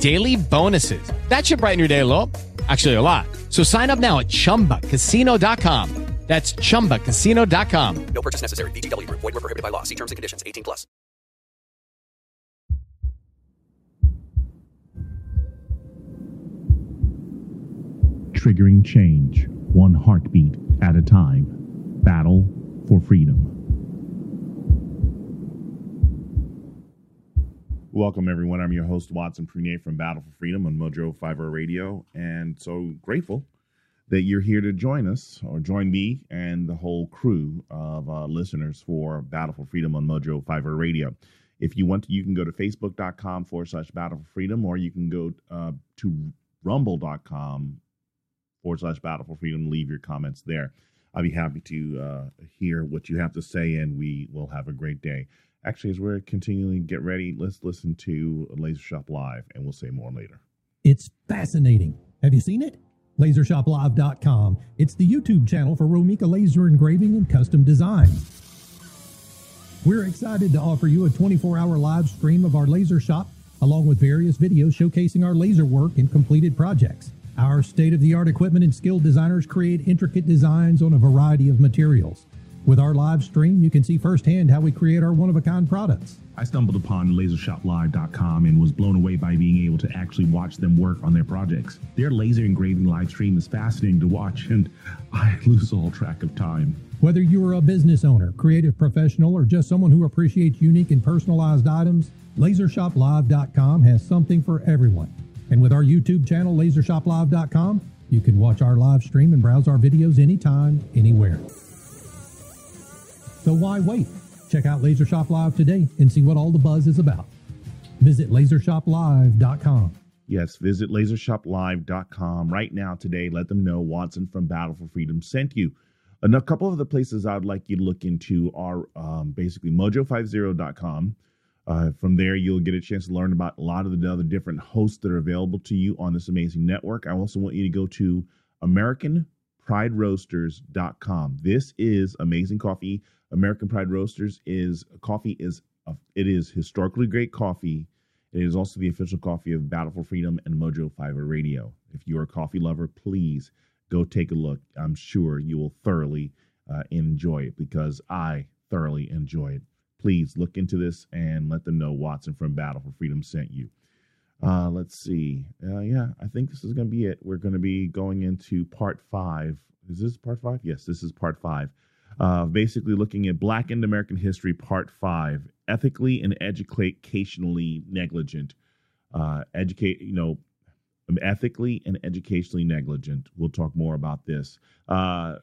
daily bonuses. That should brighten your day a little. Actually, a lot. So sign up now at ChumbaCasino.com. That's ChumbaCasino.com. No purchase necessary. VGW. Void were prohibited by law. See terms and conditions. 18 plus. Triggering change, one heartbeat at a time. Battle for freedom. Welcome, everyone. I'm your host, Watson Prunier from Battle for Freedom on Mojo 50 Radio. And so grateful that you're here to join us or join me and the whole crew of uh, listeners for Battle for Freedom on Mojo 50 Radio. If you want to, you can go to facebook.com forward slash battle for freedom, or you can go uh, to rumble.com forward slash battle for freedom leave your comments there. I'll be happy to uh, hear what you have to say, and we will have a great day. Actually, as we're continuing get ready, let's listen to Laser Shop Live, and we'll say more later. It's fascinating. Have you seen it? LaserShopLive.com. It's the YouTube channel for Romika laser engraving and custom design. We're excited to offer you a 24 hour live stream of our laser shop, along with various videos showcasing our laser work and completed projects. Our state of the art equipment and skilled designers create intricate designs on a variety of materials. With our live stream, you can see firsthand how we create our one of a kind products. I stumbled upon lasershoplive.com and was blown away by being able to actually watch them work on their projects. Their laser engraving live stream is fascinating to watch, and I lose all track of time. Whether you're a business owner, creative professional, or just someone who appreciates unique and personalized items, lasershoplive.com has something for everyone. And with our YouTube channel, lasershoplive.com, you can watch our live stream and browse our videos anytime, anywhere. So why wait? Check out Laser Shop Live today and see what all the buzz is about. Visit lasershoplive.com. Yes, visit lasershoplive.com right now today. Let them know Watson from Battle for Freedom sent you. And a couple of the places I'd like you to look into are um, basically mojo50.com. Uh, from there, you'll get a chance to learn about a lot of the other different hosts that are available to you on this amazing network. I also want you to go to AmericanPrideRoasters.com. This is amazing coffee. American Pride Roasters is coffee is a, it is historically great coffee. It is also the official coffee of Battle for Freedom and Mojo 50 Radio. If you're a coffee lover, please go take a look. I'm sure you will thoroughly uh, enjoy it because I thoroughly enjoy it. Please look into this and let them know Watson from Battle for Freedom sent you. Uh, let's see. Uh, yeah, I think this is going to be it. We're going to be going into part five. Is this part five? Yes, this is part five. Uh, basically, looking at Blackened American History Part Five: Ethically and Educationally Negligent. Uh, educate, you know, ethically and educationally negligent. We'll talk more about this. Uh,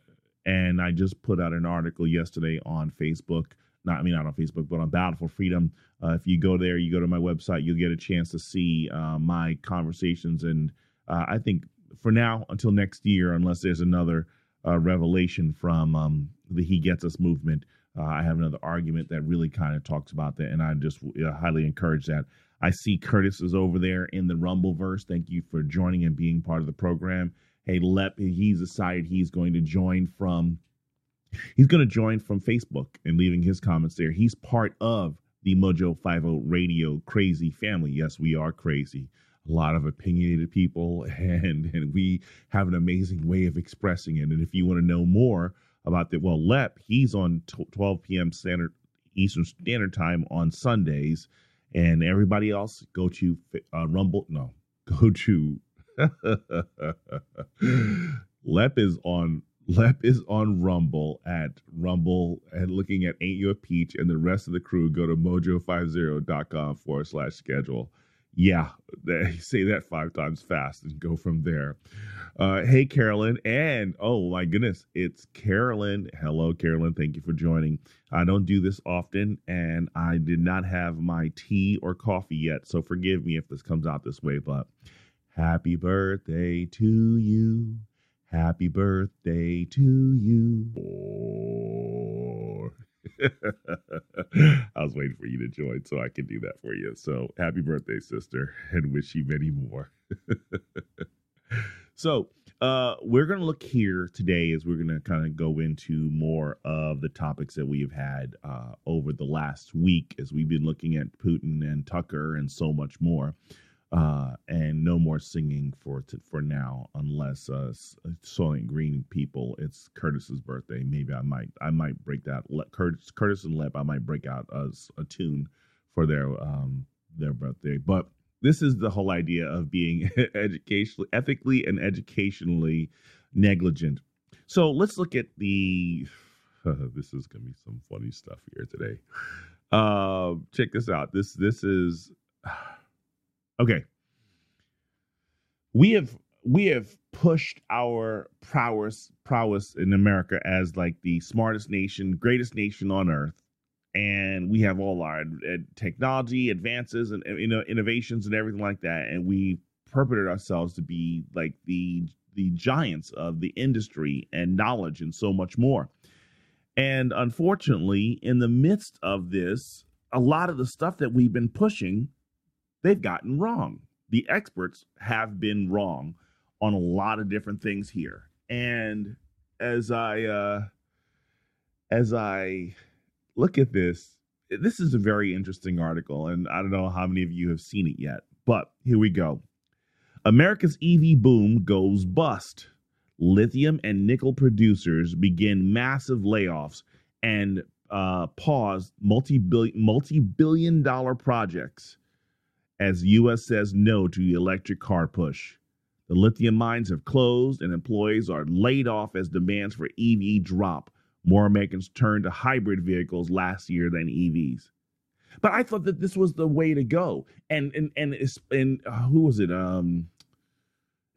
and I just put out an article yesterday on Facebook. Not, I mean, not on Facebook, but on Battle for Freedom. Uh, if you go there, you go to my website, you'll get a chance to see uh, my conversations. And uh, I think for now, until next year, unless there's another uh, revelation from um, the He Gets Us movement, uh, I have another argument that really kind of talks about that. And I just uh, highly encourage that. I see Curtis is over there in the Rumbleverse. Thank you for joining and being part of the program. Hey, Lep, he's decided he's going to join from he's going to join from Facebook and leaving his comments there. He's part of the Mojo 50 Radio crazy family. Yes, we are crazy. A lot of opinionated people, and and we have an amazing way of expressing it. And if you want to know more about that, well, Lep, he's on 12 p.m. Standard Eastern Standard Time on Sundays, and everybody else go to uh, Rumble. No, go to Lep is on Lep is on Rumble at Rumble and looking at Ain't You a Peach and the rest of the crew. Go to mojo50.com forward slash schedule. Yeah, say that five times fast and go from there. Uh, hey, Carolyn. And oh my goodness, it's Carolyn. Hello, Carolyn. Thank you for joining. I don't do this often and I did not have my tea or coffee yet. So forgive me if this comes out this way, but happy birthday to you. Happy birthday to you. I was waiting for you to join so I can do that for you. So happy birthday, sister, and wish you many more. so uh, we're going to look here today as we're going to kind of go into more of the topics that we have had uh, over the last week as we've been looking at Putin and Tucker and so much more uh, and no more singing for t- for now, unless uh, uh, Soylent Green people. It's Curtis's birthday. Maybe I might I might break that. Le- Curtis Curtis and Lep. I might break out a, a tune for their um their birthday. But this is the whole idea of being educationally, ethically, and educationally negligent. So let's look at the. this is gonna be some funny stuff here today. Uh, check this out. This this is. Okay. We have we have pushed our prowess prowess in America as like the smartest nation, greatest nation on earth, and we have all our technology advances and you know innovations and everything like that, and we perpetrated ourselves to be like the the giants of the industry and knowledge and so much more. And unfortunately, in the midst of this, a lot of the stuff that we've been pushing they've gotten wrong. The experts have been wrong on a lot of different things here. And as I uh as I look at this, this is a very interesting article and I don't know how many of you have seen it yet, but here we go. America's EV boom goes bust. Lithium and nickel producers begin massive layoffs and uh, pause multi-billion multi-billion dollar projects as U.S. says no to the electric car push. The lithium mines have closed and employees are laid off as demands for EV drop. More Americans turned to hybrid vehicles last year than EVs. But I thought that this was the way to go. And and and and uh, who was it? Um,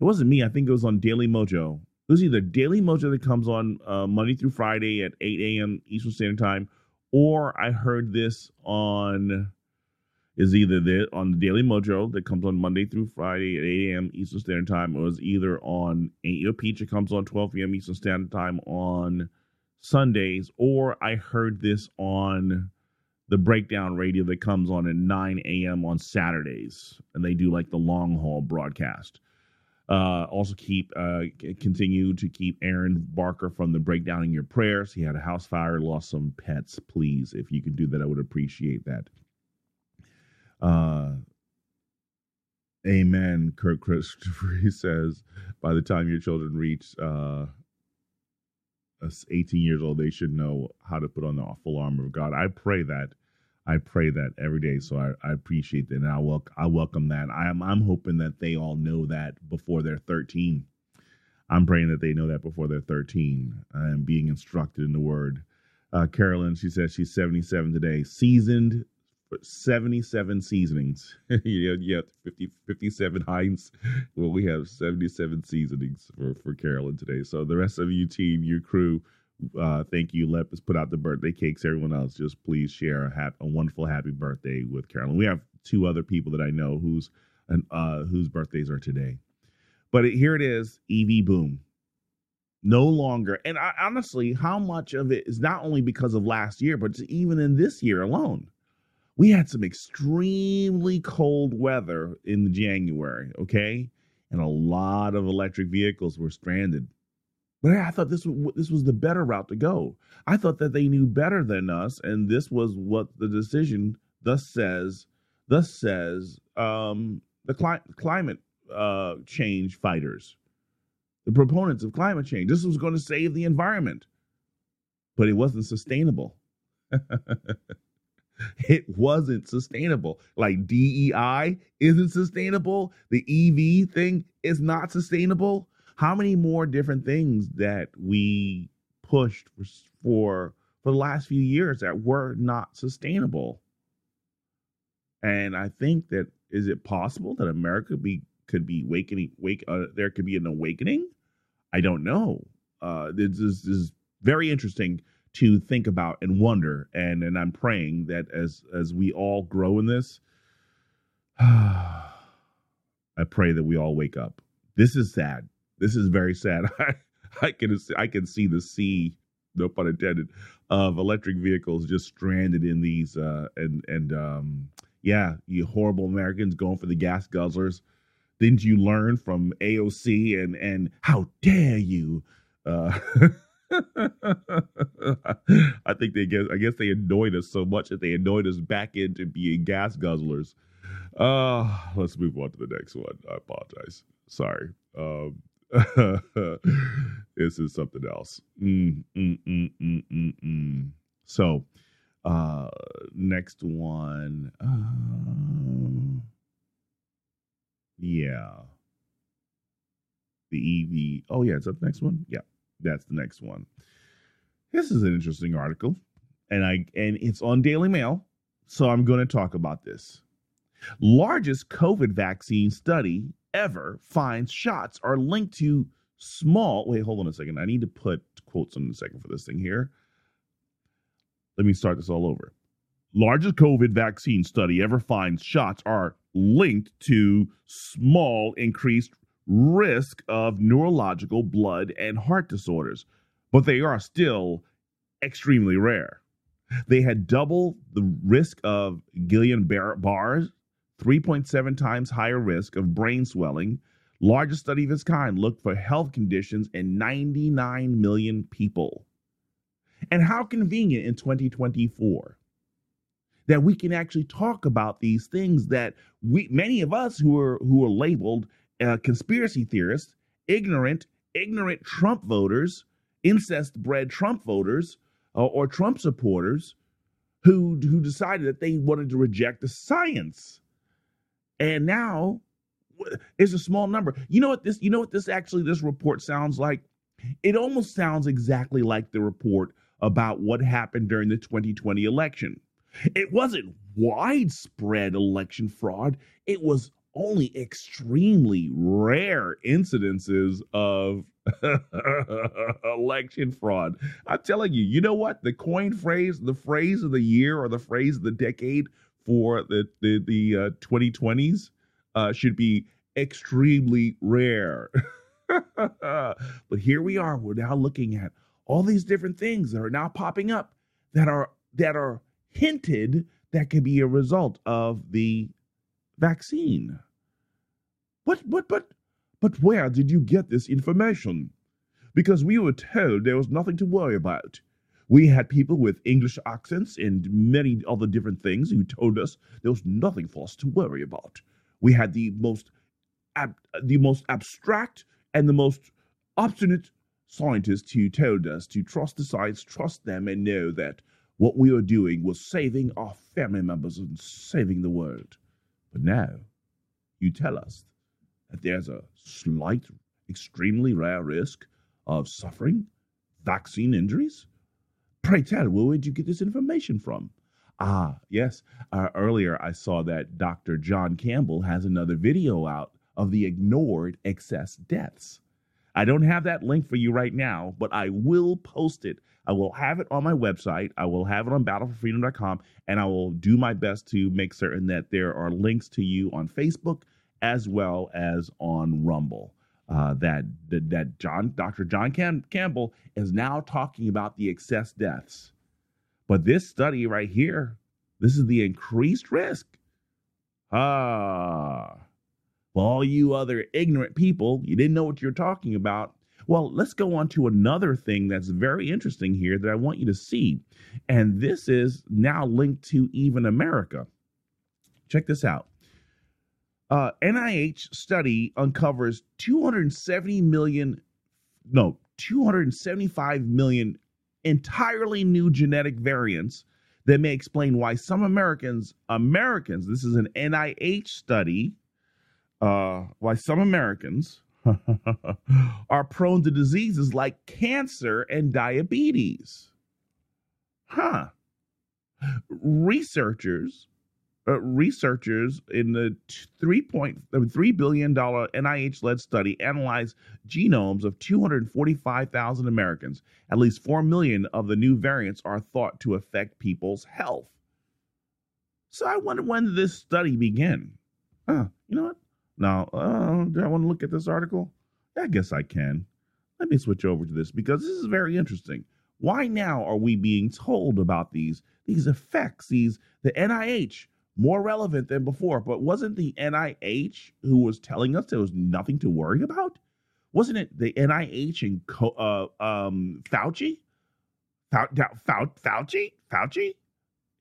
it wasn't me. I think it was on Daily Mojo. It was either Daily Mojo that comes on uh, Monday through Friday at 8 a.m. Eastern Standard Time, or I heard this on is either there on the Daily Mojo that comes on Monday through Friday at 8 a.m. Eastern Standard Time, or is either on Ain't Your Peach, it comes on 12 p.m. Eastern Standard Time on Sundays, or I heard this on the breakdown radio that comes on at 9 a.m. on Saturdays, and they do like the long haul broadcast. Uh, also, keep uh, continue to keep Aaron Barker from the breakdown in your prayers. He had a house fire, lost some pets. Please, if you can do that, I would appreciate that. Uh, amen, Kirk Christopher. He says, by the time your children reach uh, 18 years old, they should know how to put on the full armor of God. I pray that. I pray that every day. So I, I appreciate that. And I, wel- I welcome that. I am, I'm hoping that they all know that before they're 13. I'm praying that they know that before they're 13 and being instructed in the word. Uh, Carolyn, she says she's 77 today, seasoned 77 seasonings. you, have, you have 50, 57 Heinz. Well, we have 77 seasonings for, for Carolyn today. So the rest of you team, your crew, uh, thank you. Lep has put out the birthday cakes. Everyone else, just please share a, hap- a wonderful happy birthday with Carolyn. We have two other people that I know whose uh, whose birthdays are today. But it, here it is, EV boom. No longer, and I, honestly, how much of it is not only because of last year, but even in this year alone we had some extremely cold weather in January, okay? And a lot of electric vehicles were stranded. But I thought this was this was the better route to go. I thought that they knew better than us, and this was what the decision thus says. Thus says um, the cli- climate uh, change fighters, the proponents of climate change. This was going to save the environment, but it wasn't sustainable. it wasn't sustainable. Like DEI isn't sustainable. The EV thing is not sustainable. how many more different things that we pushed for for, the last few years that were not sustainable. And I think that is it possible that America be could be wakening wake uh, there could be an awakening? I don't know. Uh, this is, this is very interesting to think about and wonder and and I'm praying that as as we all grow in this I pray that we all wake up. This is sad. This is very sad. I, I can I can see the sea, no pun intended, of electric vehicles just stranded in these uh and and um yeah, you horrible Americans going for the gas guzzlers. Didn't you learn from AOC and and how dare you? Uh I think they guess I guess they annoyed us so much that they annoyed us back into being gas guzzlers. Uh let's move on to the next one. I apologize. Sorry. Um this is something else. Mm, mm, mm, mm, mm, mm. So, uh, next one. Uh, yeah. The EV. Oh, yeah. Is that the next one? Yeah, that's the next one. This is an interesting article, and I and it's on Daily Mail, so I'm going to talk about this. Largest COVID vaccine study ever finds shots are linked to small. Wait, hold on a second. I need to put quotes on a second for this thing here. Let me start this all over. Largest COVID vaccine study ever finds shots are linked to small increased risk of neurological, blood, and heart disorders, but they are still extremely rare. They had double the risk of Guillain Barre's 3.7 times higher risk of brain swelling. Largest study of its kind looked for health conditions in 99 million people. And how convenient in 2024 that we can actually talk about these things that we many of us who are who are labeled uh, conspiracy theorists, ignorant, ignorant Trump voters, incest bred Trump voters, uh, or Trump supporters who who decided that they wanted to reject the science and now it's a small number. You know what this you know what this actually this report sounds like? It almost sounds exactly like the report about what happened during the 2020 election. It wasn't widespread election fraud. It was only extremely rare incidences of election fraud. I'm telling you, you know what? The coin phrase, the phrase of the year or the phrase of the decade for the the the uh, 2020s uh, should be extremely rare. but here we are. We're now looking at all these different things that are now popping up that are that are hinted that could be a result of the vaccine. What but but but where did you get this information? Because we were told there was nothing to worry about. We had people with English accents and many other different things who told us there was nothing for us to worry about. We had the most ab- the most abstract and the most obstinate scientists who told us to trust the science, trust them, and know that what we were doing was saving our family members and saving the world. But now, you tell us that there's a slight, extremely rare risk of suffering vaccine injuries? Pray tell, where did you get this information from? Ah, yes. Uh, earlier, I saw that Dr. John Campbell has another video out of the ignored excess deaths. I don't have that link for you right now, but I will post it. I will have it on my website. I will have it on battleforfreedom.com, and I will do my best to make certain that there are links to you on Facebook as well as on Rumble uh, that, that that John Dr. John Cam- Campbell is now talking about the excess deaths. But this study right here, this is the increased risk. Ah, for all you other ignorant people, you didn't know what you're talking about. Well, let's go on to another thing that's very interesting here that I want you to see. And this is now linked to Even America. Check this out. Uh, NIH study uncovers 270 million, no, 275 million entirely new genetic variants that may explain why some Americans, Americans, this is an NIH study, uh, why some Americans are prone to diseases like cancer and diabetes. Huh. Researchers uh, researchers in the $3.3 billion NIH led study analyzed genomes of 245,000 Americans. At least 4 million of the new variants are thought to affect people's health. So I wonder when this study began. Huh, you know what? Now, uh, do I want to look at this article? I guess I can. Let me switch over to this because this is very interesting. Why now are we being told about these these effects? These the NIH more relevant than before. But wasn't the NIH who was telling us there was nothing to worry about? Wasn't it the NIH and co- uh, um, Fauci? Fauci? Fauci? Fauci?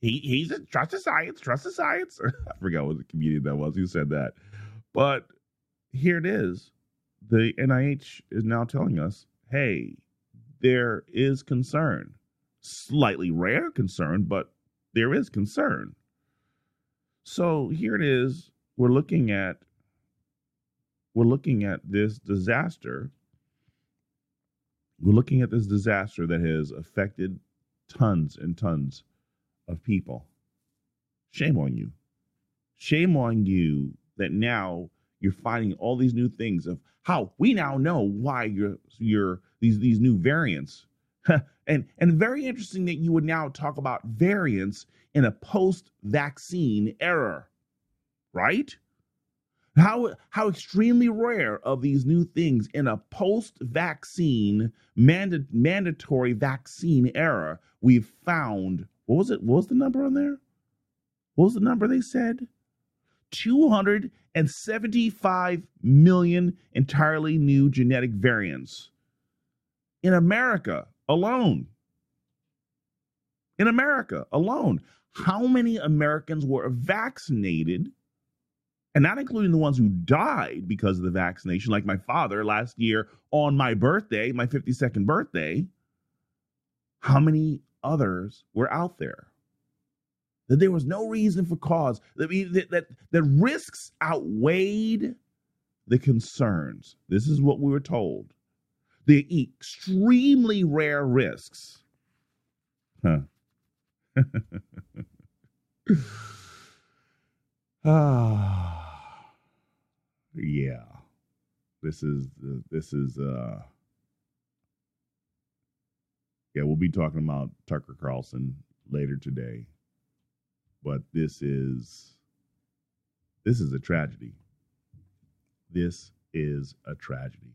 He, he's a trust of science, trust of science. I forgot what the comedian that was who said that. But here it is. The NIH is now telling us, hey, there is concern. Slightly rare concern, but there is concern. So here it is. We're looking at we're looking at this disaster. We're looking at this disaster that has affected tons and tons of people. Shame on you. Shame on you that now you're finding all these new things of how we now know why you're you're these these new variants. and and very interesting that you would now talk about variants in a post vaccine era, right? How, how extremely rare of these new things in a post vaccine manda- mandatory vaccine era we've found. What was it? What was the number on there? What was the number they said? 275 million entirely new genetic variants in America alone. In America alone how many Americans were vaccinated, and not including the ones who died because of the vaccination, like my father last year on my birthday, my 52nd birthday. How many others were out there? That there was no reason for cause, that, that, that the risks outweighed the concerns. This is what we were told. The extremely rare risks. Huh. ah, yeah. This is uh, this is uh yeah, we'll be talking about Tucker Carlson later today. But this is this is a tragedy. This is a tragedy.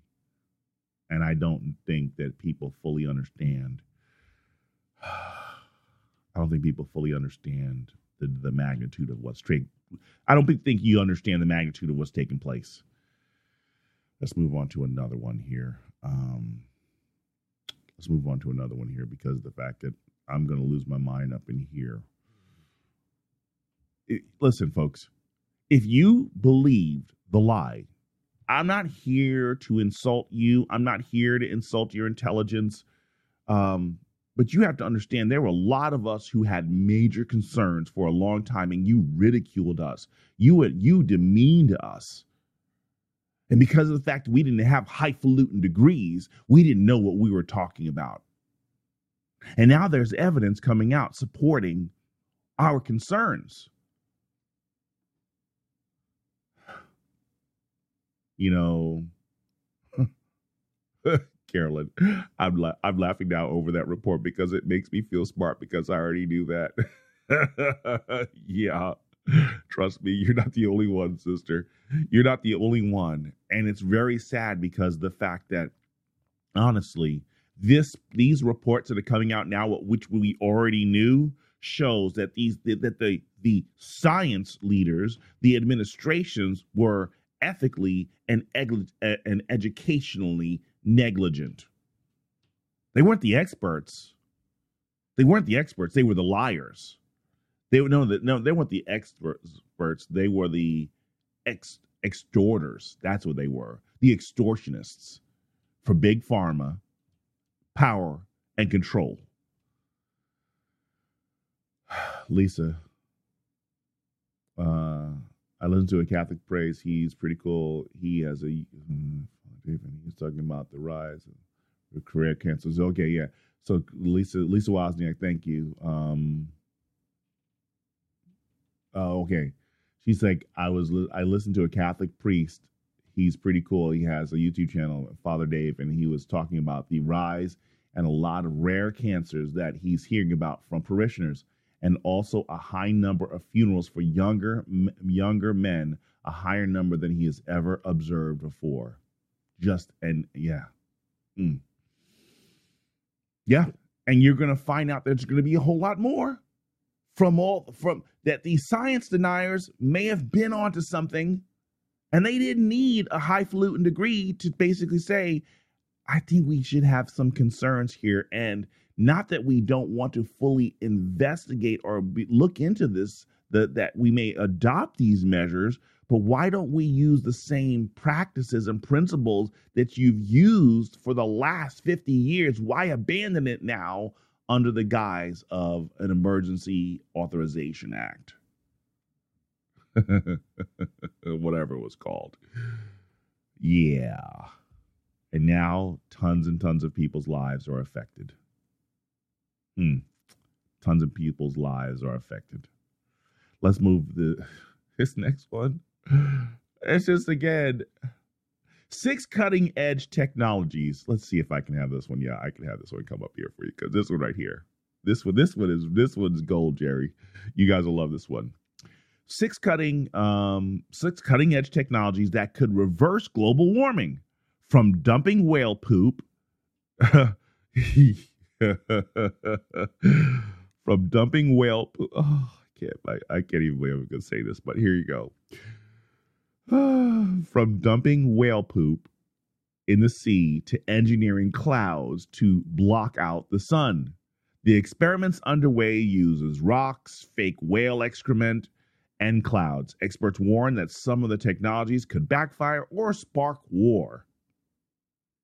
And I don't think that people fully understand I don't think people fully understand the, the magnitude of what's taking. I don't think you understand the magnitude of what's taking place. Let's move on to another one here. Um, let's move on to another one here because of the fact that I'm going to lose my mind up in here. It, listen, folks, if you believed the lie, I'm not here to insult you. I'm not here to insult your intelligence. Um, but you have to understand there were a lot of us who had major concerns for a long time, and you ridiculed us. You you demeaned us. And because of the fact that we didn't have highfalutin degrees, we didn't know what we were talking about. And now there's evidence coming out supporting our concerns. You know, Carolyn. I'm la- I'm laughing now over that report because it makes me feel smart because I already knew that. yeah. Trust me, you're not the only one, sister. You're not the only one. And it's very sad because the fact that honestly, this these reports that are coming out now, which we already knew, shows that these that the the science leaders, the administrations were ethically and, and educationally negligent. They weren't the experts. They weren't the experts. They were the liars. They were no, no, they weren't the experts. They were the ex extorters. That's what they were. The extortionists for big pharma, power, and control. Lisa, uh, I listen to a Catholic praise. He's pretty cool. He has a David, he's talking about the rise of career cancers. Okay, yeah. So Lisa Lisa Wozniak, thank you. Um, oh, okay. She's like, I was I listened to a Catholic priest. He's pretty cool. He has a YouTube channel, Father Dave, and he was talking about the rise and a lot of rare cancers that he's hearing about from parishioners, and also a high number of funerals for younger younger men, a higher number than he has ever observed before. Just and yeah, mm. yeah, and you're gonna find out there's gonna be a whole lot more from all from that these science deniers may have been onto something and they didn't need a highfalutin degree to basically say i think we should have some concerns here and not that we don't want to fully investigate or be, look into this that that we may adopt these measures but why don't we use the same practices and principles that you've used for the last 50 years why abandon it now under the guise of an Emergency Authorization Act. Whatever it was called. Yeah. And now tons and tons of people's lives are affected. Hmm. Tons of people's lives are affected. Let's move the this next one. It's just again Six cutting edge technologies. Let's see if I can have this one. Yeah, I can have this one come up here for you because this one right here. This one, this one is this one's gold, Jerry. You guys will love this one. Six cutting, um, six cutting edge technologies that could reverse global warming from dumping whale poop. from dumping whale poop. Oh, I can't. I, I can't even believe I'm going to say this, but here you go. From dumping whale poop in the sea to engineering clouds to block out the sun. The experiments underway uses rocks, fake whale excrement, and clouds. Experts warn that some of the technologies could backfire or spark war.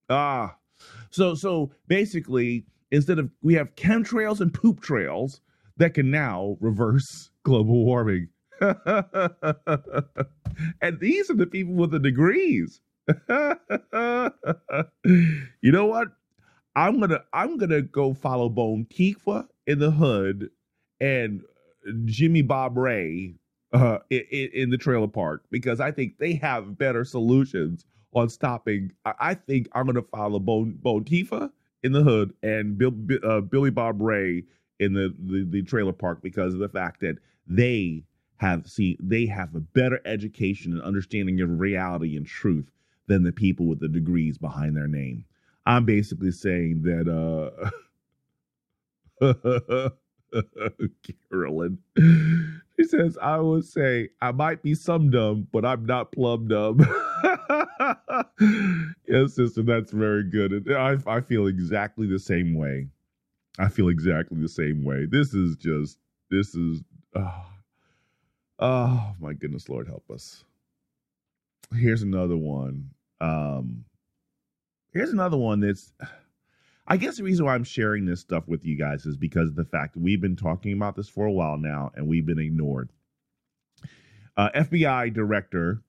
Ah, so so basically, instead of we have chemtrails and poop trails that can now reverse global warming. and these are the people with the degrees. you know what? I'm gonna I'm gonna go follow Bone Tifa in the hood and Jimmy Bob Ray uh, in, in, the trailer park because I think they have better solutions on stopping. I, I think I'm gonna follow Bone Bone Tifa in the hood and Bill, uh, Billy Bob Ray in the, the the trailer park because of the fact that they have see they have a better education and understanding of reality and truth than the people with the degrees behind their name. I'm basically saying that uh Carolyn. She says, I would say I might be some dumb, but I'm not plum dumb. yes, sister, that's very good. I, I feel exactly the same way. I feel exactly the same way. This is just, this is, oh, Oh my goodness, Lord help us. Here's another one. Um, here's another one that's I guess the reason why I'm sharing this stuff with you guys is because of the fact we've been talking about this for a while now and we've been ignored. Uh, FBI director,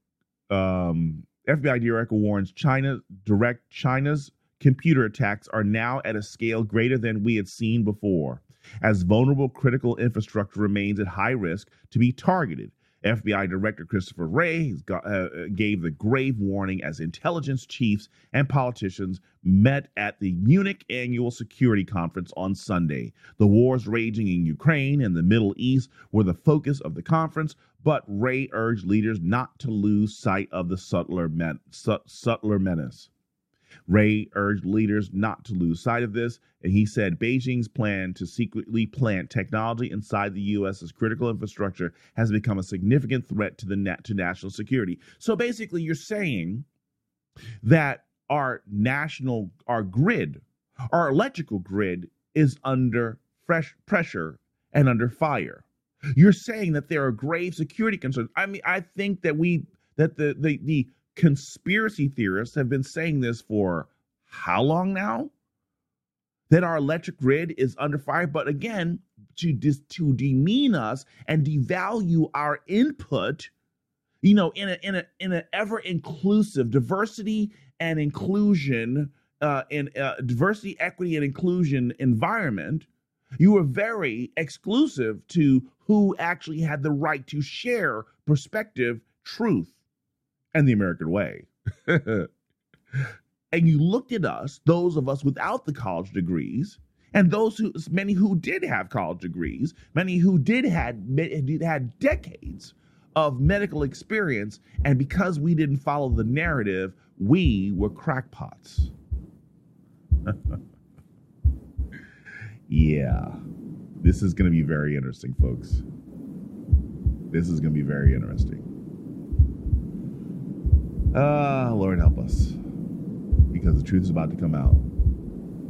um, FBI director warns China direct China's computer attacks are now at a scale greater than we had seen before as vulnerable critical infrastructure remains at high risk to be targeted. FBI Director Christopher Wray got, uh, gave the grave warning as intelligence chiefs and politicians met at the Munich Annual Security Conference on Sunday. The wars raging in Ukraine and the Middle East were the focus of the conference, but Wray urged leaders not to lose sight of the subtler, men- subtler menace. Wray urged leaders not to lose sight of this, and he said Beijing's plan to secretly plant technology inside the U.S.'s critical infrastructure has become a significant threat to the net to national security. So basically, you're saying that our national, our grid, our electrical grid is under fresh pressure and under fire. You're saying that there are grave security concerns. I mean, I think that we that the the the conspiracy theorists have been saying this for how long now? That our electric grid is under fire. But again, to dis- to demean us and devalue our input you know, in a in a in an ever inclusive diversity and inclusion uh, in uh, diversity, equity, and inclusion environment, you were very exclusive to who actually had the right to share perspective, truth, and the American way. and you looked at us, those of us without the college degrees, and those who many who did have college degrees, many who did had had decades of medical experience, and because we didn't follow the narrative, we were crackpots. yeah, this is going to be very interesting, folks. This is going to be very interesting. Ah, uh, Lord help us. Because the truth is about to come out.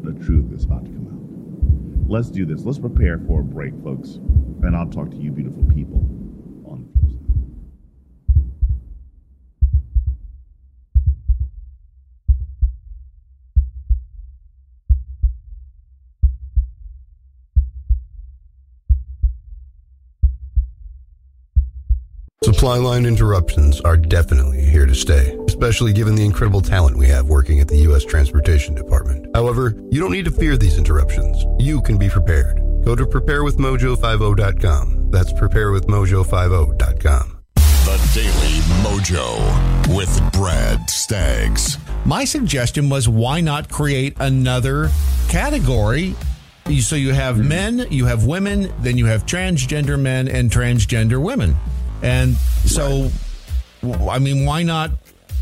The truth is about to come out. Let's do this. Let's prepare for a break, folks. And I'll talk to you, beautiful people. Supply line interruptions are definitely here to stay, especially given the incredible talent we have working at the U.S. Transportation Department. However, you don't need to fear these interruptions. You can be prepared. Go to preparewithmojo50.com. That's preparewithmojo50.com. The Daily Mojo with Brad Staggs. My suggestion was why not create another category so you have mm-hmm. men, you have women, then you have transgender men and transgender women. And so, I mean, why not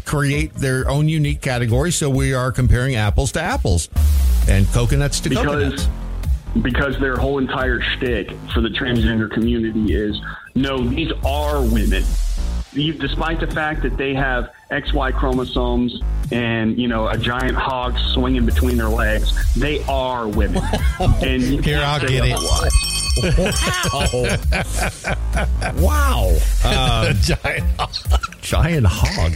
create their own unique category so we are comparing apples to apples and coconuts to because, coconuts? Because their whole entire shtick for the transgender community is no, these are women. You, despite the fact that they have XY chromosomes and you know a giant hog swinging between their legs, they are women. and here I'll get it. Wow. wow. Uh, giant, giant hog.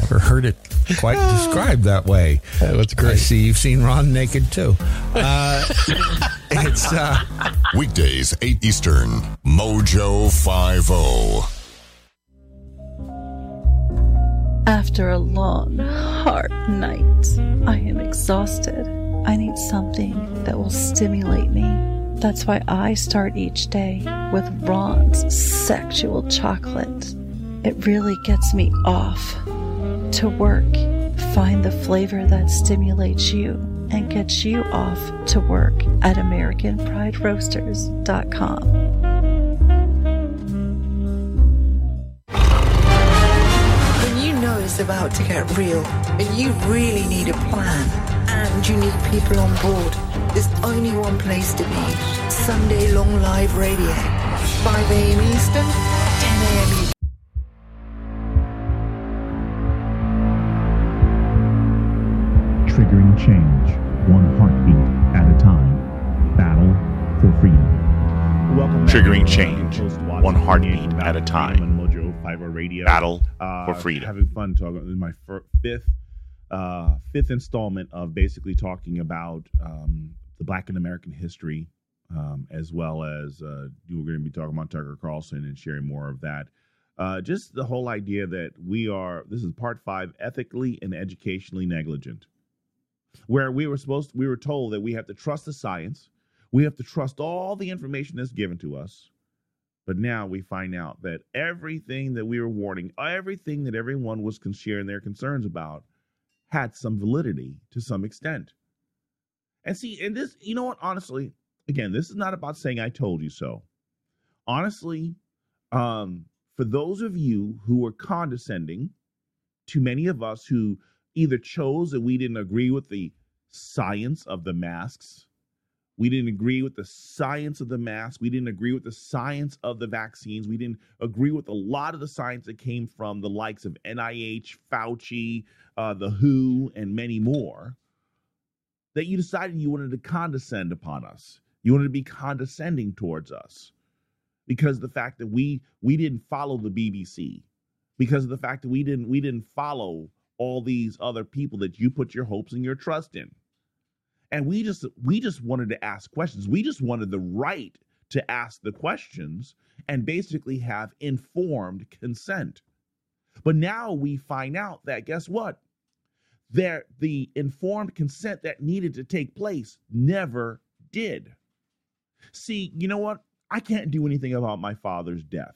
Never heard it quite described that way. That's great. I see you've seen Ron naked too. Uh, it's uh, weekdays, 8 Eastern, Mojo 50. After a long, hard night, I am exhausted. I need something that will stimulate me that's why I start each day with Ron's sexual chocolate. It really gets me off to work. Find the flavor that stimulates you and gets you off to work at AmericanPrideRoasters.com. When you know it's about to get real and you really need a plan and you need people on board there's only one place to be. Sunday Long Live Radio. 5 a.m. Eastern, 10 a.m. Eastern. Triggering change, one heartbeat at a time. Battle for freedom. Welcome. Triggering change, one heartbeat at a time. Mojo 50 Radio. Battle uh, for freedom. Having fun talking. This is my fifth uh, fifth installment of basically talking about um, the Blackened American history, um, as well as uh, we're going to be talking about Tucker Carlson and sharing more of that. Uh, just the whole idea that we are, this is part five, ethically and educationally negligent, where we were supposed, to, we were told that we have to trust the science, we have to trust all the information that's given to us. But now we find out that everything that we were warning, everything that everyone was sharing their concerns about, had some validity to some extent. And see, and this, you know what, honestly, again, this is not about saying I told you so. Honestly, um, for those of you who are condescending to many of us who either chose that we didn't agree with the science of the masks, we didn't agree with the science of the mask, we didn't agree with the science of the vaccines, we didn't agree with a lot of the science that came from the likes of NIH, Fauci, uh, the WHO, and many more that you decided you wanted to condescend upon us. You wanted to be condescending towards us because the fact that we we didn't follow the BBC, because of the fact that we didn't we didn't follow all these other people that you put your hopes and your trust in. And we just we just wanted to ask questions. We just wanted the right to ask the questions and basically have informed consent. But now we find out that guess what? There, the informed consent that needed to take place never did. See, you know what? I can't do anything about my father's death.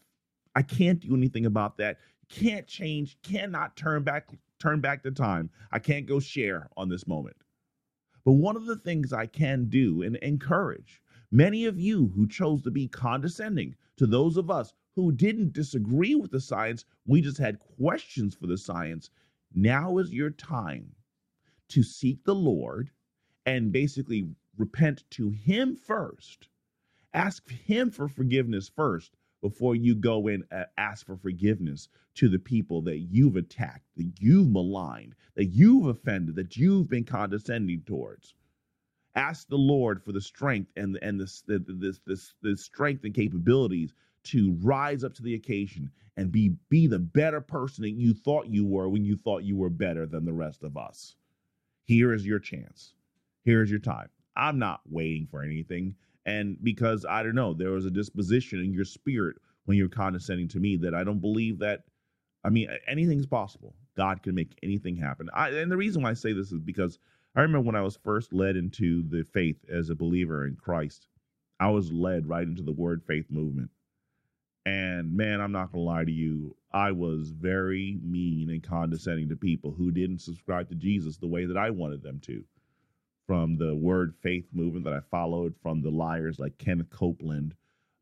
I can't do anything about that. Can't change, cannot turn back turn back the time. I can't go share on this moment. But one of the things I can do and encourage many of you who chose to be condescending to those of us who didn't disagree with the science, we just had questions for the science. Now is your time to seek the Lord and basically repent to Him first. Ask Him for forgiveness first before you go and ask for forgiveness to the people that you've attacked, that you've maligned, that you've offended, that you've been condescending towards. Ask the Lord for the strength and and this the, this this the strength and capabilities to rise up to the occasion and be be the better person that you thought you were when you thought you were better than the rest of us. Here is your chance. Here is your time. I'm not waiting for anything. And because I don't know, there was a disposition in your spirit when you're condescending to me that I don't believe that. I mean, anything's possible. God can make anything happen. I, and the reason why I say this is because I remember when I was first led into the faith as a believer in Christ, I was led right into the word faith movement. And man, I'm not going to lie to you, I was very mean and condescending to people who didn't subscribe to Jesus the way that I wanted them to from the word faith movement that I followed, from the liars like Kenneth Copeland,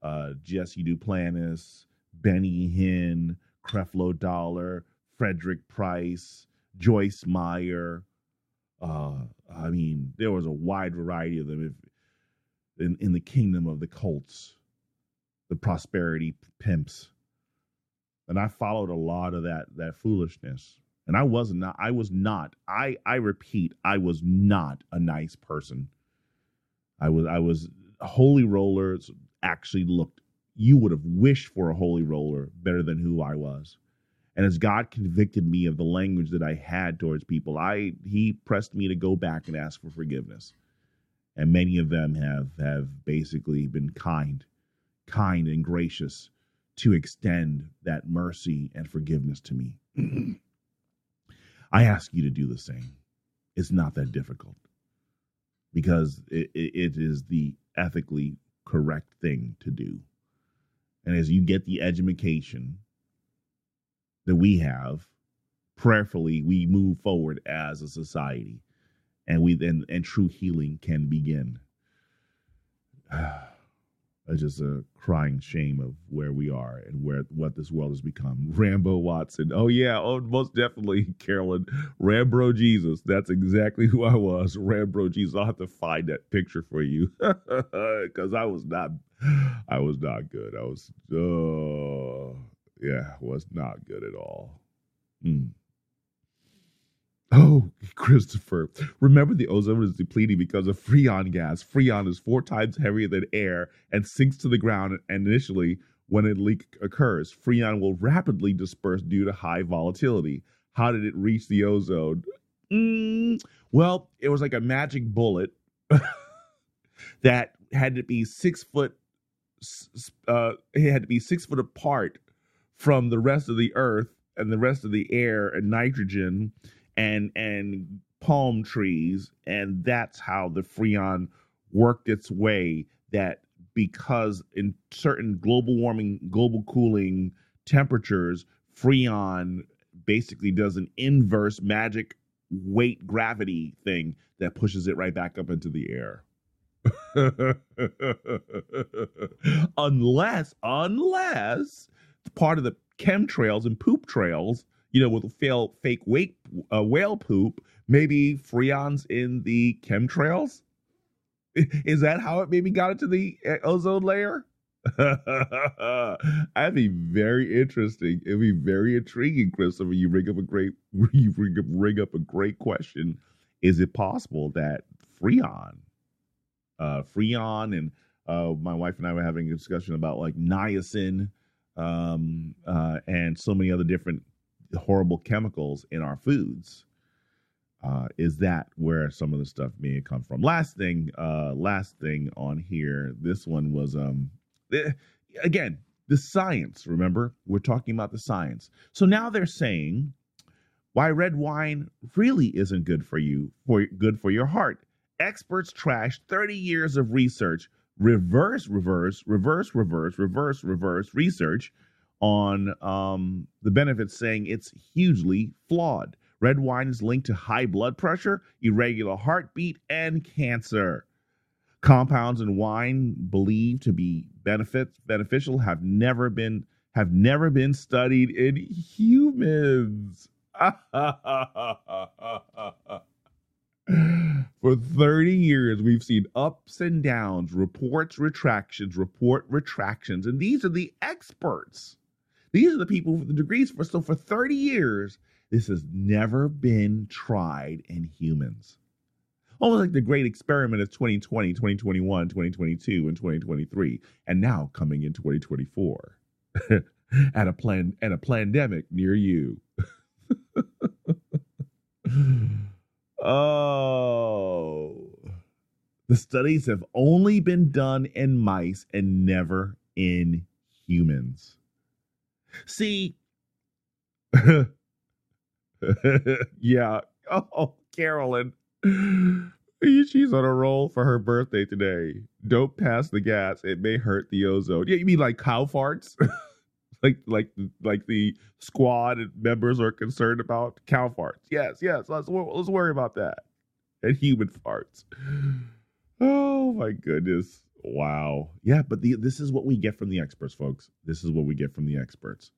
uh, Jesse Duplantis, Benny Hinn, Creflo Dollar, Frederick Price, Joyce Meyer. Uh, I mean, there was a wide variety of them if, in, in the kingdom of the cults, the prosperity pimps. And I followed a lot of that that foolishness and I was not I was not I I repeat I was not a nice person. I was I was holy rollers actually looked you would have wished for a holy roller better than who I was. And as God convicted me of the language that I had towards people, I he pressed me to go back and ask for forgiveness. And many of them have have basically been kind, kind and gracious to extend that mercy and forgiveness to me. I ask you to do the same. It's not that difficult because it, it is the ethically correct thing to do. And as you get the education that we have, prayerfully, we move forward as a society and we then and true healing can begin. It's just a crying shame of where we are and where what this world has become. Rambo Watson. Oh yeah, oh most definitely, Carolyn. Rambo Jesus. That's exactly who I was. Rambo Jesus. I'll have to find that picture for you. Cause I was not I was not good. I was uh yeah, was not good at all. Mm. Oh, Christopher. Remember the ozone is depleting because of freon gas. Freon is four times heavier than air and sinks to the ground and initially when a leak occurs. Freon will rapidly disperse due to high volatility. How did it reach the ozone? Mm, well, it was like a magic bullet that had to be six foot uh, it had to be six foot apart from the rest of the earth and the rest of the air and nitrogen and and palm trees, and that's how the freon worked its way. That because in certain global warming, global cooling temperatures, freon basically does an inverse magic weight gravity thing that pushes it right back up into the air. unless, unless part of the chemtrails and poop trails you know, with fail, fake wake, uh, whale poop, maybe freons in the chemtrails? Is that how it maybe got into the uh, ozone layer? That'd be very interesting. It'd be very intriguing, Christopher. You bring up a great, you bring up, bring up a great question. Is it possible that freon, uh, freon, and uh, my wife and I were having a discussion about like niacin, um, uh, and so many other different horrible chemicals in our foods. Uh, is that where some of the stuff may come from? Last thing, uh, last thing on here. This one was um, again, the science. Remember, we're talking about the science. So now they're saying why red wine really isn't good for you, for good for your heart. Experts trash 30 years of research, reverse, reverse, reverse, reverse, reverse, reverse research on um, the benefits, saying it's hugely flawed. Red wine is linked to high blood pressure, irregular heartbeat, and cancer. Compounds in wine believed to be benefits beneficial have never been have never been studied in humans. For 30 years, we've seen ups and downs, reports, retractions, report, retractions. And these are the experts. These are the people with the degrees. For, so for 30 years, this has never been tried in humans. Almost like the great experiment of 2020, 2021, 2022, and 2023, and now coming in 2024 at a plan at a pandemic near you. oh. The studies have only been done in mice and never in humans. See, yeah. Oh, Carolyn. She's on a roll for her birthday today. Don't pass the gas. It may hurt the ozone. Yeah, you mean like cow farts? like like like the squad members are concerned about cow farts. Yes, yes. Let's let's worry about that. And human farts. Oh my goodness. Wow. Yeah, but the, this is what we get from the experts, folks. This is what we get from the experts.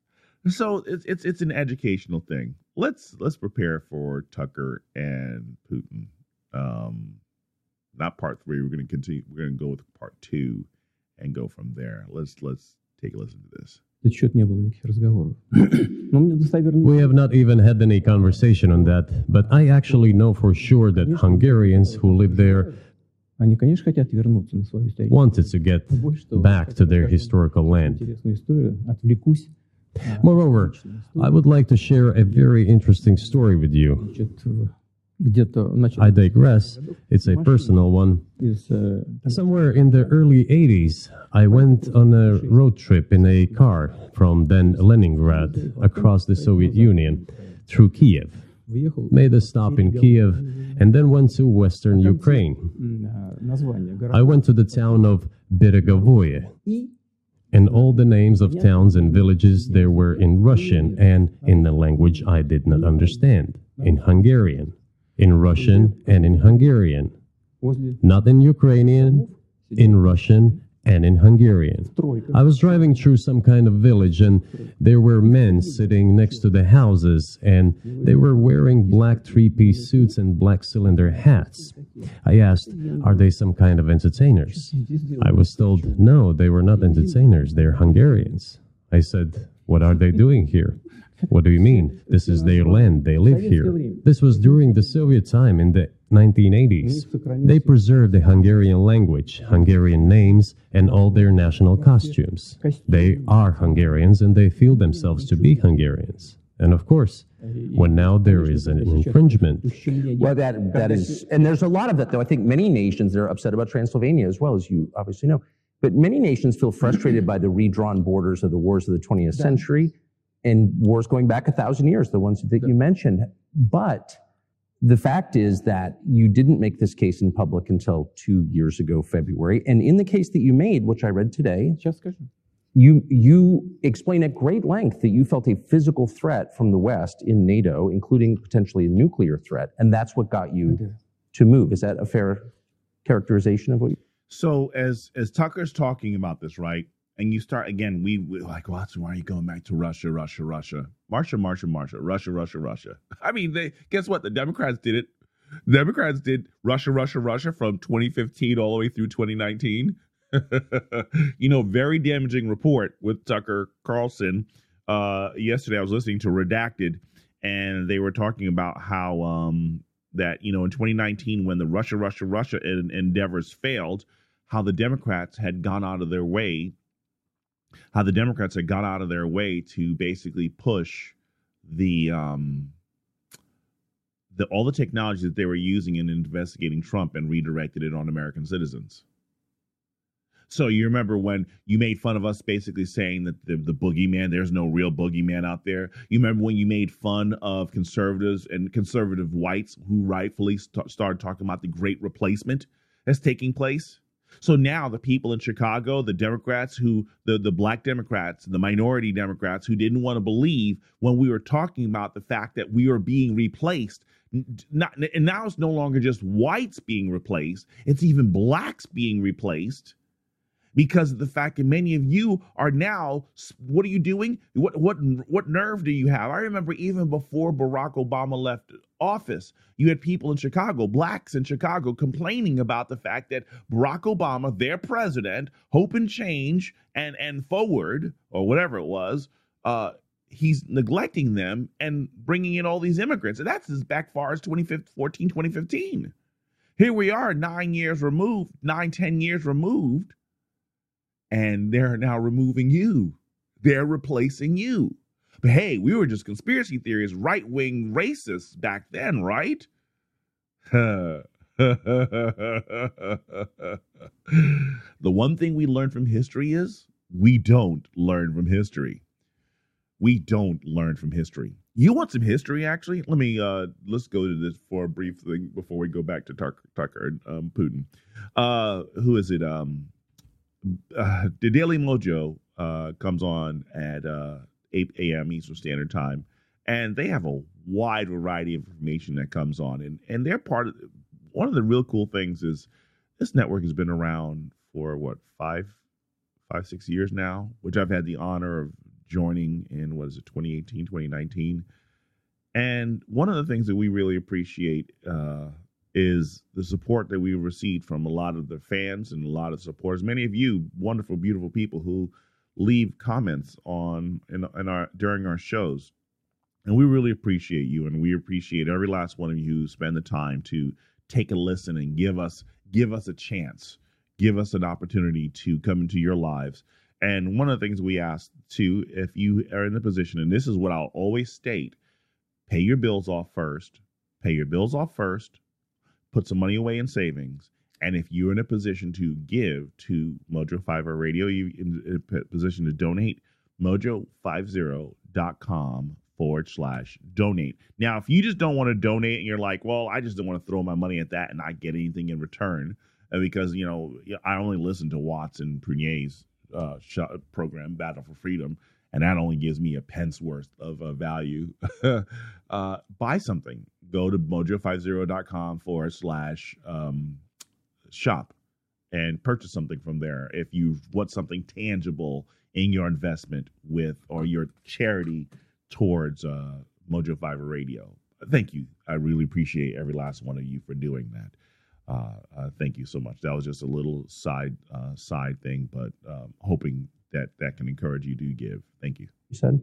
So it's it's it's an educational thing. Let's let's prepare for Tucker and Putin. Um, not part three. We're going to continue. We're going to go with part two and go from there. Let's let's take a listen to this. We have not even had any conversation on that, but I actually know for sure that Hungarians who live there wanted to get back to their historical land. Moreover, I would like to share a very interesting story with you. I digress. It's a personal one. Somewhere in the early 80s, I went on a road trip in a car from then Leningrad across the Soviet Union through Kiev. Made a stop in Kiev. And then went to western Ukraine. I went to the town of Beregovoye. And all the names of towns and villages there were in Russian and in a language I did not understand, in Hungarian, in Russian and in Hungarian, not in Ukrainian, in Russian and in Hungarian. I was driving through some kind of village and there were men sitting next to the houses and they were wearing black three piece suits and black cylinder hats. I asked, Are they some kind of entertainers? I was told, No, they were not entertainers, they're Hungarians. I said, What are they doing here? What do you mean? This is their land. They live here. This was during the Soviet time in the 1980s. They preserved the Hungarian language, Hungarian names, and all their national costumes. They are Hungarians and they feel themselves to be Hungarians. And of course, when now there is an infringement. Well, that that is, and there's a lot of that, though. I think many nations are upset about Transylvania as well, as you obviously know. But many nations feel frustrated by the redrawn borders of the wars of the 20th century and wars going back a thousand years, the ones that you mentioned. But the fact is that you didn't make this case in public until two years ago, February. And in the case that you made, which I read today, you, you explain at great length that you felt a physical threat from the West in NATO, including potentially a nuclear threat. And that's what got you to move. Is that a fair characterization of what you? So as as Tucker's talking about this, right? And you start again, we, we like, well, why are you going back to Russia, Russia, Russia, Marsha, Marsha, Marsha, Russia, Russia, Russia? I mean, they guess what? The Democrats did it. The Democrats did Russia, Russia, Russia from 2015 all the way through 2019. you know, very damaging report with Tucker Carlson. Uh, yesterday, I was listening to Redacted, and they were talking about how um, that you know in 2019 when the Russia, Russia, Russia endeavors failed, how the Democrats had gone out of their way how the Democrats had gone out of their way to basically push the um the all the technology that they were using in investigating Trump and redirected it on American citizens. So you remember when you made fun of us basically saying that the, the boogeyman, there's no real boogeyman out there. You remember when you made fun of conservatives and conservative whites who rightfully st- started talking about the great replacement that's taking place? So now the people in Chicago, the Democrats who the the black Democrats, the minority Democrats who didn't want to believe when we were talking about the fact that we are being replaced not, and now it's no longer just whites being replaced, it's even blacks being replaced because of the fact that many of you are now what are you doing? What what what nerve do you have? I remember even before barack obama left office you had people in chicago blacks in chicago complaining about the fact that barack obama their president hope and change and and forward or whatever it was uh he's neglecting them and bringing in all these immigrants. And that's as back far as 2014 2015 here we are nine years removed nine ten years removed and they're now removing you. They're replacing you. But hey, we were just conspiracy theorists, right wing racists back then, right? the one thing we learn from history is we don't learn from history. We don't learn from history. You want some history, actually? Let me uh let's go to this for a brief thing before we go back to Tucker, Tucker and um, Putin. Uh, who is it? Um, uh, the Daily Mojo uh, comes on at uh, 8 a.m. Eastern Standard Time, and they have a wide variety of information that comes on, and and they're part of one of the real cool things is this network has been around for what five five six years now, which I've had the honor of joining in what is it 2018 2019 and one of the things that we really appreciate uh, is the support that we received from a lot of the fans and a lot of supporters. Many of you, wonderful, beautiful people who leave comments on in, in our during our shows, and we really appreciate you, and we appreciate every last one of you who spend the time to take a listen and give us give us a chance, give us an opportunity to come into your lives. And one of the things we ask too, if you are in the position, and this is what I'll always state, pay your bills off first. Pay your bills off first put some money away in savings. And if you're in a position to give to Mojo 50 Radio, you in a position to donate, mojo50.com forward slash donate. Now, if you just don't want to donate and you're like, well, I just don't want to throw my money at that and not get anything in return uh, because, you know, I only listen to Watson Prunier's uh, program, Battle for Freedom, and that only gives me a pence worth of uh, value. uh, buy something go to mojo50.com forward slash um, shop and purchase something from there if you want something tangible in your investment with or your charity towards uh, Mojo 50 Radio. Thank you. I really appreciate every last one of you for doing that. Uh, uh, thank you so much. That was just a little side uh, side thing, but um, hoping that that can encourage you to give. Thank you. You said,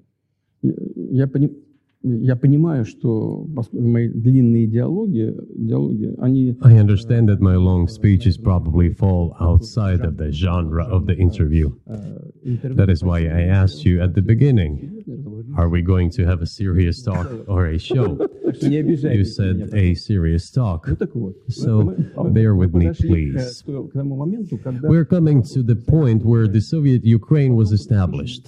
yeah, but you. I understand that my long speeches probably fall outside of the genre of the interview. That is why I asked you at the beginning are we going to have a serious talk or a show? You said a serious talk. So bear with me, please. We're coming to the point where the Soviet Ukraine was established.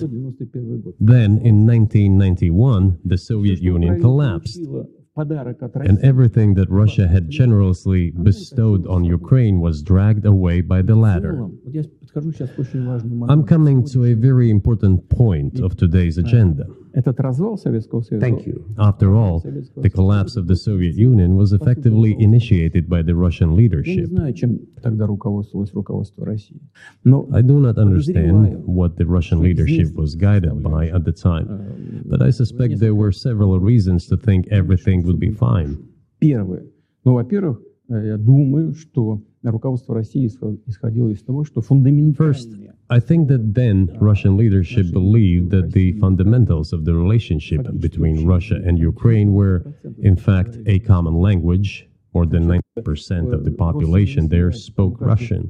Then, in 1991, the Soviet Union collapsed. And everything that Russia had generously bestowed on Ukraine was dragged away by the latter. I'm coming to a very important point of today's agenda. Thank you. After all, the collapse of the Soviet Union was effectively initiated by the Russian leadership. I do not understand what the Russian leadership was guided by at the time, but I suspect there were several reasons to think everything would be fine. Ну, во-первых, я думаю, что руководство России исходило из того, что фундаментальные I think that then Russian leadership believed that the fundamentals of the relationship between Russia and Ukraine were, in fact, a common language. More than 90% of the population there spoke Russian.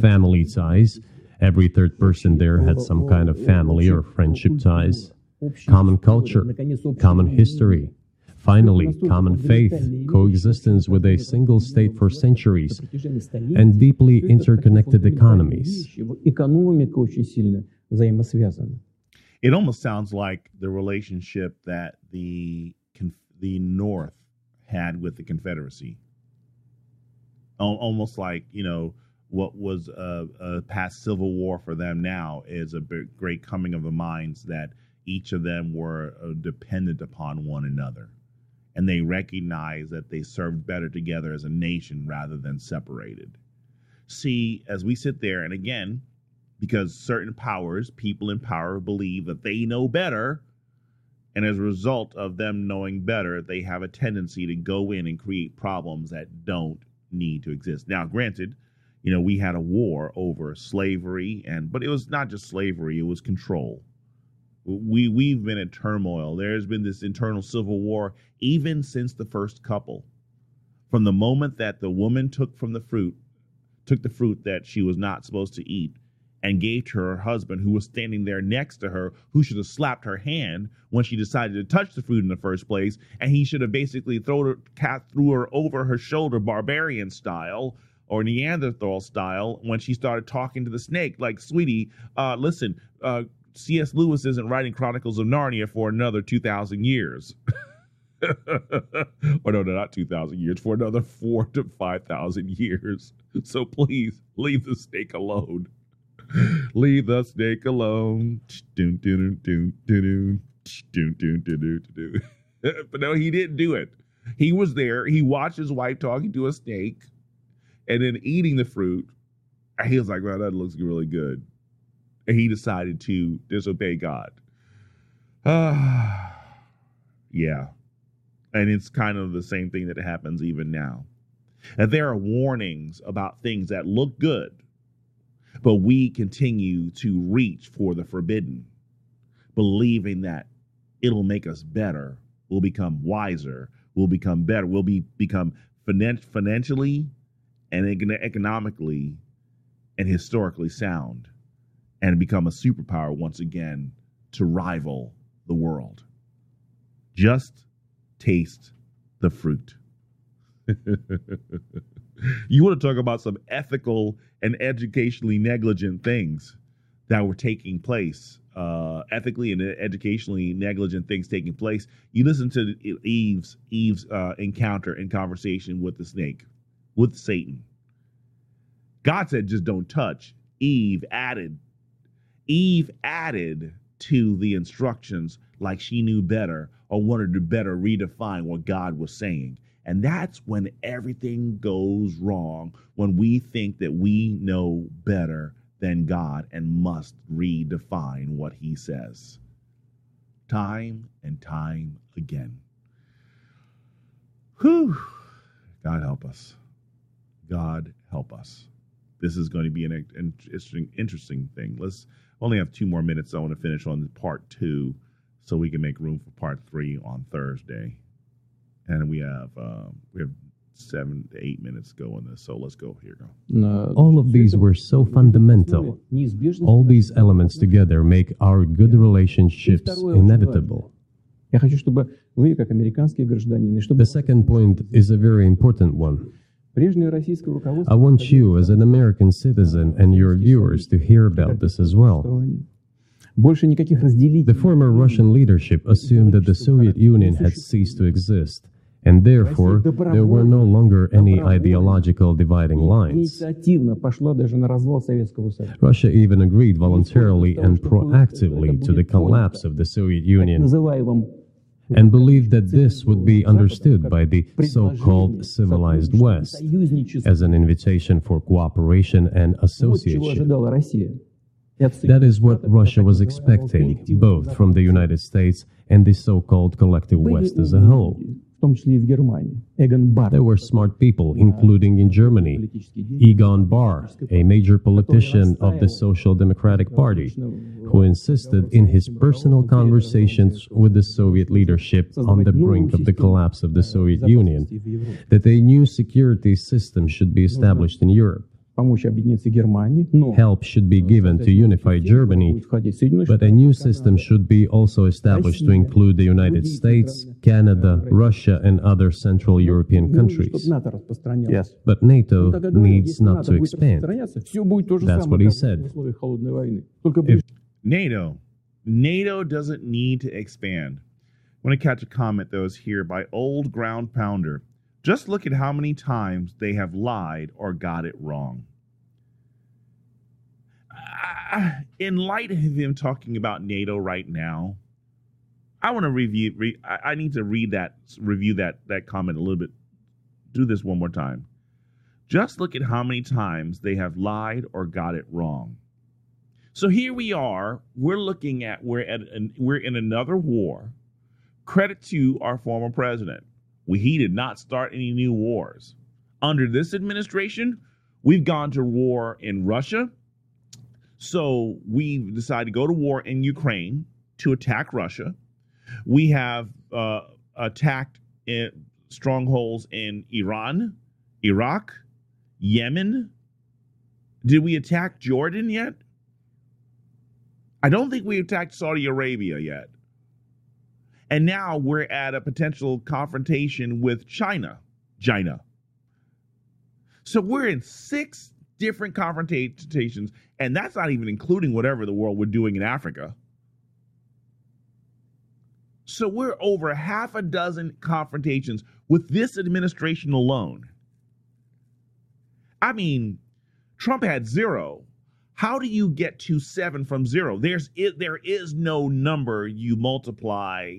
Family ties. Every third person there had some kind of family or friendship ties. Common culture, common history, Finally, common faith, coexistence with a single state for centuries, and deeply interconnected economies. It almost sounds like the relationship that the the North had with the Confederacy. Almost like you know what was a, a past Civil War for them now is a great coming of the minds that each of them were uh, dependent upon one another and they recognized that they served better together as a nation rather than separated. See, as we sit there, and again, because certain powers, people in power believe that they know better. And as a result of them knowing better, they have a tendency to go in and create problems that don't need to exist. Now, granted, you know, we had a war over slavery and but it was not just slavery, it was control. We we've been in turmoil. There's been this internal civil war even since the first couple. From the moment that the woman took from the fruit, took the fruit that she was not supposed to eat and gave to her husband who was standing there next to her who should have slapped her hand when she decided to touch the fruit in the first place and he should have basically thrown her cat threw her over her shoulder barbarian style or neanderthal style when she started talking to the snake like sweetie uh listen uh C.S. Lewis isn't writing Chronicles of Narnia for another 2,000 years. or no, no, not 2,000 years, for another four to 5,000 years. So please leave the snake alone. leave the snake alone. but no, he didn't do it. He was there. He watched his wife talking to a snake and then eating the fruit. He was like, wow, that looks really good. He decided to disobey God. Ah, yeah. And it's kind of the same thing that happens even now. And there are warnings about things that look good, but we continue to reach for the forbidden, believing that it'll make us better, we'll become wiser, we'll become better, we'll be become finan- financially and economically and historically sound and become a superpower once again to rival the world. Just taste the fruit. you want to talk about some ethical and educationally negligent things that were taking place, uh, ethically and educationally negligent things taking place. You listen to Eve's Eve's uh, encounter and conversation with the snake, with Satan. God said, "Just don't touch." Eve added, Eve added to the instructions like she knew better or wanted to better redefine what God was saying. And that's when everything goes wrong, when we think that we know better than God and must redefine what he says. Time and time again. Whew. God help us. God help us. This is going to be an interesting, interesting thing. Let's only have two more minutes. So I want to finish on part two so we can make room for part three on Thursday. And we have uh, we have seven to eight minutes to go on this. So let's go here. Go. All of these were so fundamental. All these elements together make our good relationships inevitable. The second point is a very important one. I want you, as an American citizen, and your viewers to hear about this as well. The former Russian leadership assumed that the Soviet Union had ceased to exist, and therefore there were no longer any ideological dividing lines. Russia even agreed voluntarily and proactively to the collapse of the Soviet Union and believed that this would be understood by the so-called civilized West as an invitation for cooperation and association. That is what Russia was expecting, both from the United States and the so-called collective West as a whole. There were smart people, including in Germany. Egon Bahr, a major politician of the Social Democratic Party, who insisted in his personal conversations with the Soviet leadership on the brink of the collapse of the Soviet Union that a new security system should be established in Europe. Help should be given to unify Germany, but a new system should be also established to include the United States, Canada, Russia, and other Central European countries. Yes. But NATO needs not to expand. That's what he said. If NATO. NATO doesn't need to expand. I want to catch a comment that was here by Old Ground Pounder. Just look at how many times they have lied or got it wrong. In light of him talking about NATO right now, I want to review. Re, I I need to read that, review that that comment a little bit. Do this one more time. Just look at how many times they have lied or got it wrong. So here we are. We're looking at we're at an, we're in another war. Credit to our former president. He did not start any new wars. Under this administration, we've gone to war in Russia. So we decided to go to war in Ukraine to attack Russia. We have uh, attacked strongholds in Iran, Iraq, Yemen. Did we attack Jordan yet? I don't think we attacked Saudi Arabia yet. And now we're at a potential confrontation with China. China. So we're in six different confrontations, and that's not even including whatever the world we're doing in Africa. So we're over half a dozen confrontations with this administration alone. I mean, Trump had zero. How do you get to seven from zero? There's there is no number you multiply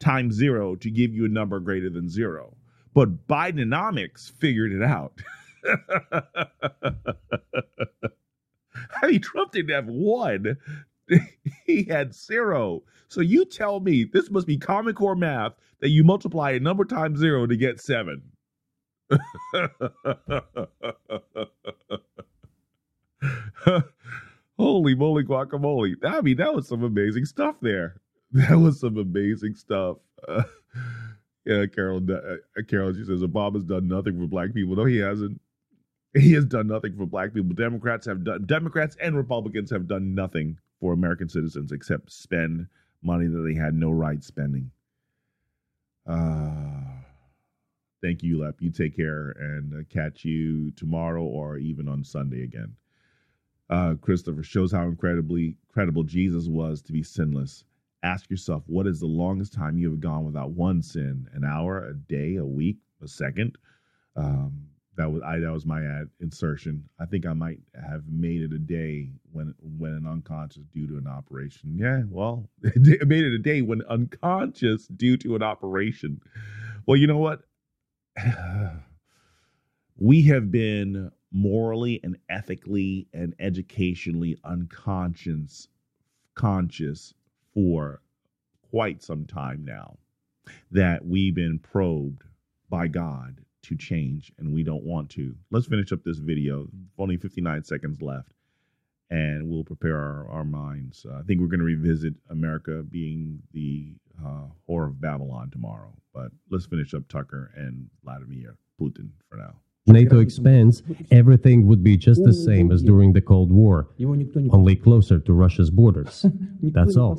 times zero to give you a number greater than zero. But Bidenomics figured it out. I mean, Trump didn't have one. he had zero. So you tell me this must be Common Core math that you multiply a number times zero to get seven. Holy moly guacamole. I mean, that was some amazing stuff there. That was some amazing stuff. Uh, yeah, Carol, uh, Carol, she says Obama's done nothing for black people. No, he hasn't. He has done nothing for black people. Democrats have done, Democrats and Republicans have done nothing for American citizens except spend money that they had no right spending. Uh, thank you, Lep. You take care and uh, catch you tomorrow or even on Sunday again. Uh, Christopher shows how incredibly credible Jesus was to be sinless. Ask yourself, what is the longest time you have gone without one sin? An hour, a day, a week, a second? Um, that was I. That was my ad insertion. I think I might have made it a day when when an unconscious due to an operation. Yeah, well, made it a day when unconscious due to an operation. Well, you know what? we have been morally and ethically and educationally unconscious conscious for quite some time now that we've been probed by God to change and we don't want to. Let's finish up this video. Only 59 seconds left and we'll prepare our, our minds. Uh, I think we're going to revisit America being the uh, whore of Babylon tomorrow. But let's finish up Tucker and Vladimir Putin for now. NATO expands, everything would be just the same as during the Cold War, only closer to Russia's borders. That's all.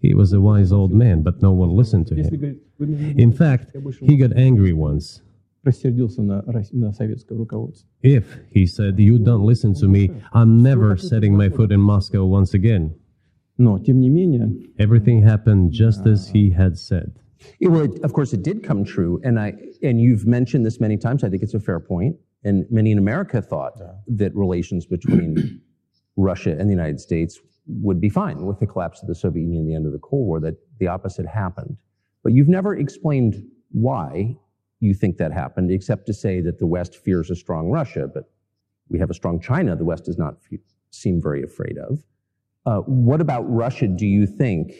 He was a wise old man, but no one listened to him. In fact, he got angry once. If, he said, you don't listen to me, I'm never setting my foot in Moscow once again. Everything happened just as he had said. Yeah, well, it, of course, it did come true, and I and you've mentioned this many times. I think it's a fair point, and many in America thought that relations between Russia and the United States would be fine with the collapse of the Soviet Union and the end of the Cold War. That the opposite happened, but you've never explained why you think that happened, except to say that the West fears a strong Russia, but we have a strong China. The West does not fe- seem very afraid of. Uh, what about Russia? Do you think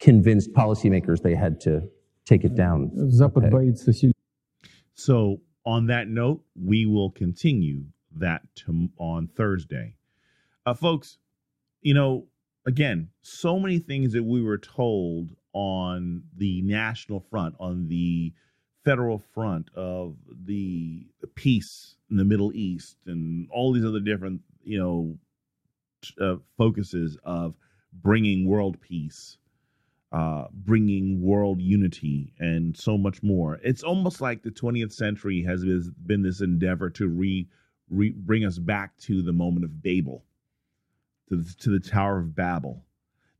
convinced policymakers they had to take it down? Запад Okay. боится сильно. So, on that note, we will continue that to, on Thursday. Uh, folks, you know, again, so many things that we were told on the national front, on the federal front of the peace in the Middle East and all these other different, you know, uh, focuses of bringing world peace, uh, bringing world unity, and so much more. It's almost like the 20th century has been this endeavor to re, re bring us back to the moment of Babel, to the, to the Tower of Babel.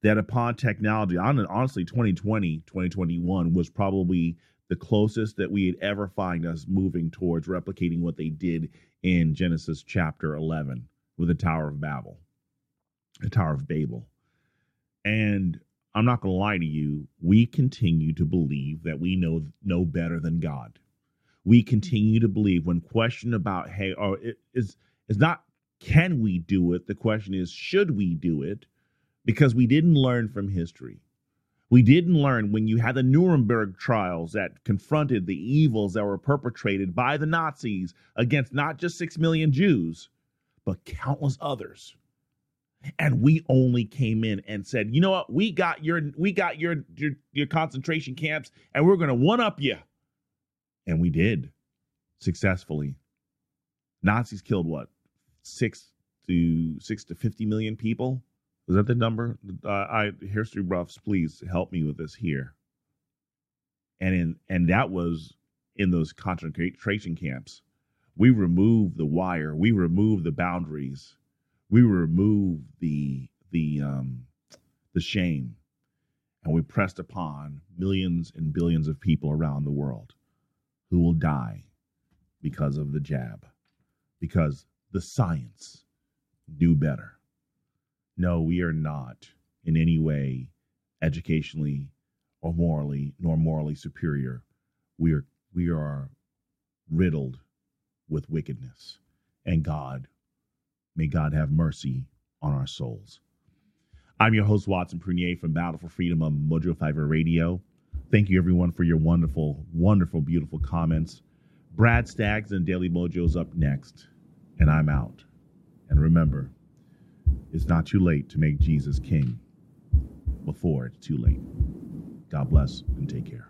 That upon technology, honestly, 2020, 2021 was probably the closest that we'd ever find us moving towards replicating what they did in Genesis chapter 11 with the Tower of Babel, the Tower of Babel. And I'm not going to lie to you, we continue to believe that we know know better than God. We continue to believe when questioned about hey or it is is not can we do it? The question is should we do it? Because we didn't learn from history. We didn't learn when you had the Nuremberg trials that confronted the evils that were perpetrated by the Nazis against not just 6 million Jews, but countless others. And we only came in and said, "You know what? We got your we got your your, your concentration camps and we're going to one up you." And we did successfully. Nazis killed what? 6 to 6 to 50 million people Was that the number? Uh, I history buffs, please help me with this here. And in and that was in those concentration camps. We removed the wire. We removed the boundaries. We remove the the um, the shame, and we pressed upon millions and billions of people around the world who will die because of the jab, because the science knew better. No, we are not in any way educationally or morally nor morally superior. We are we are riddled with wickedness. And God, may God have mercy on our souls. I'm your host, Watson Prunier from Battle for Freedom on Mojo 5 Radio. Thank you, everyone, for your wonderful, wonderful, beautiful comments. Brad Staggs and Daily Mojo's up next, and I'm out. And remember, it's not too late to make Jesus king before it's too late. God bless and take care.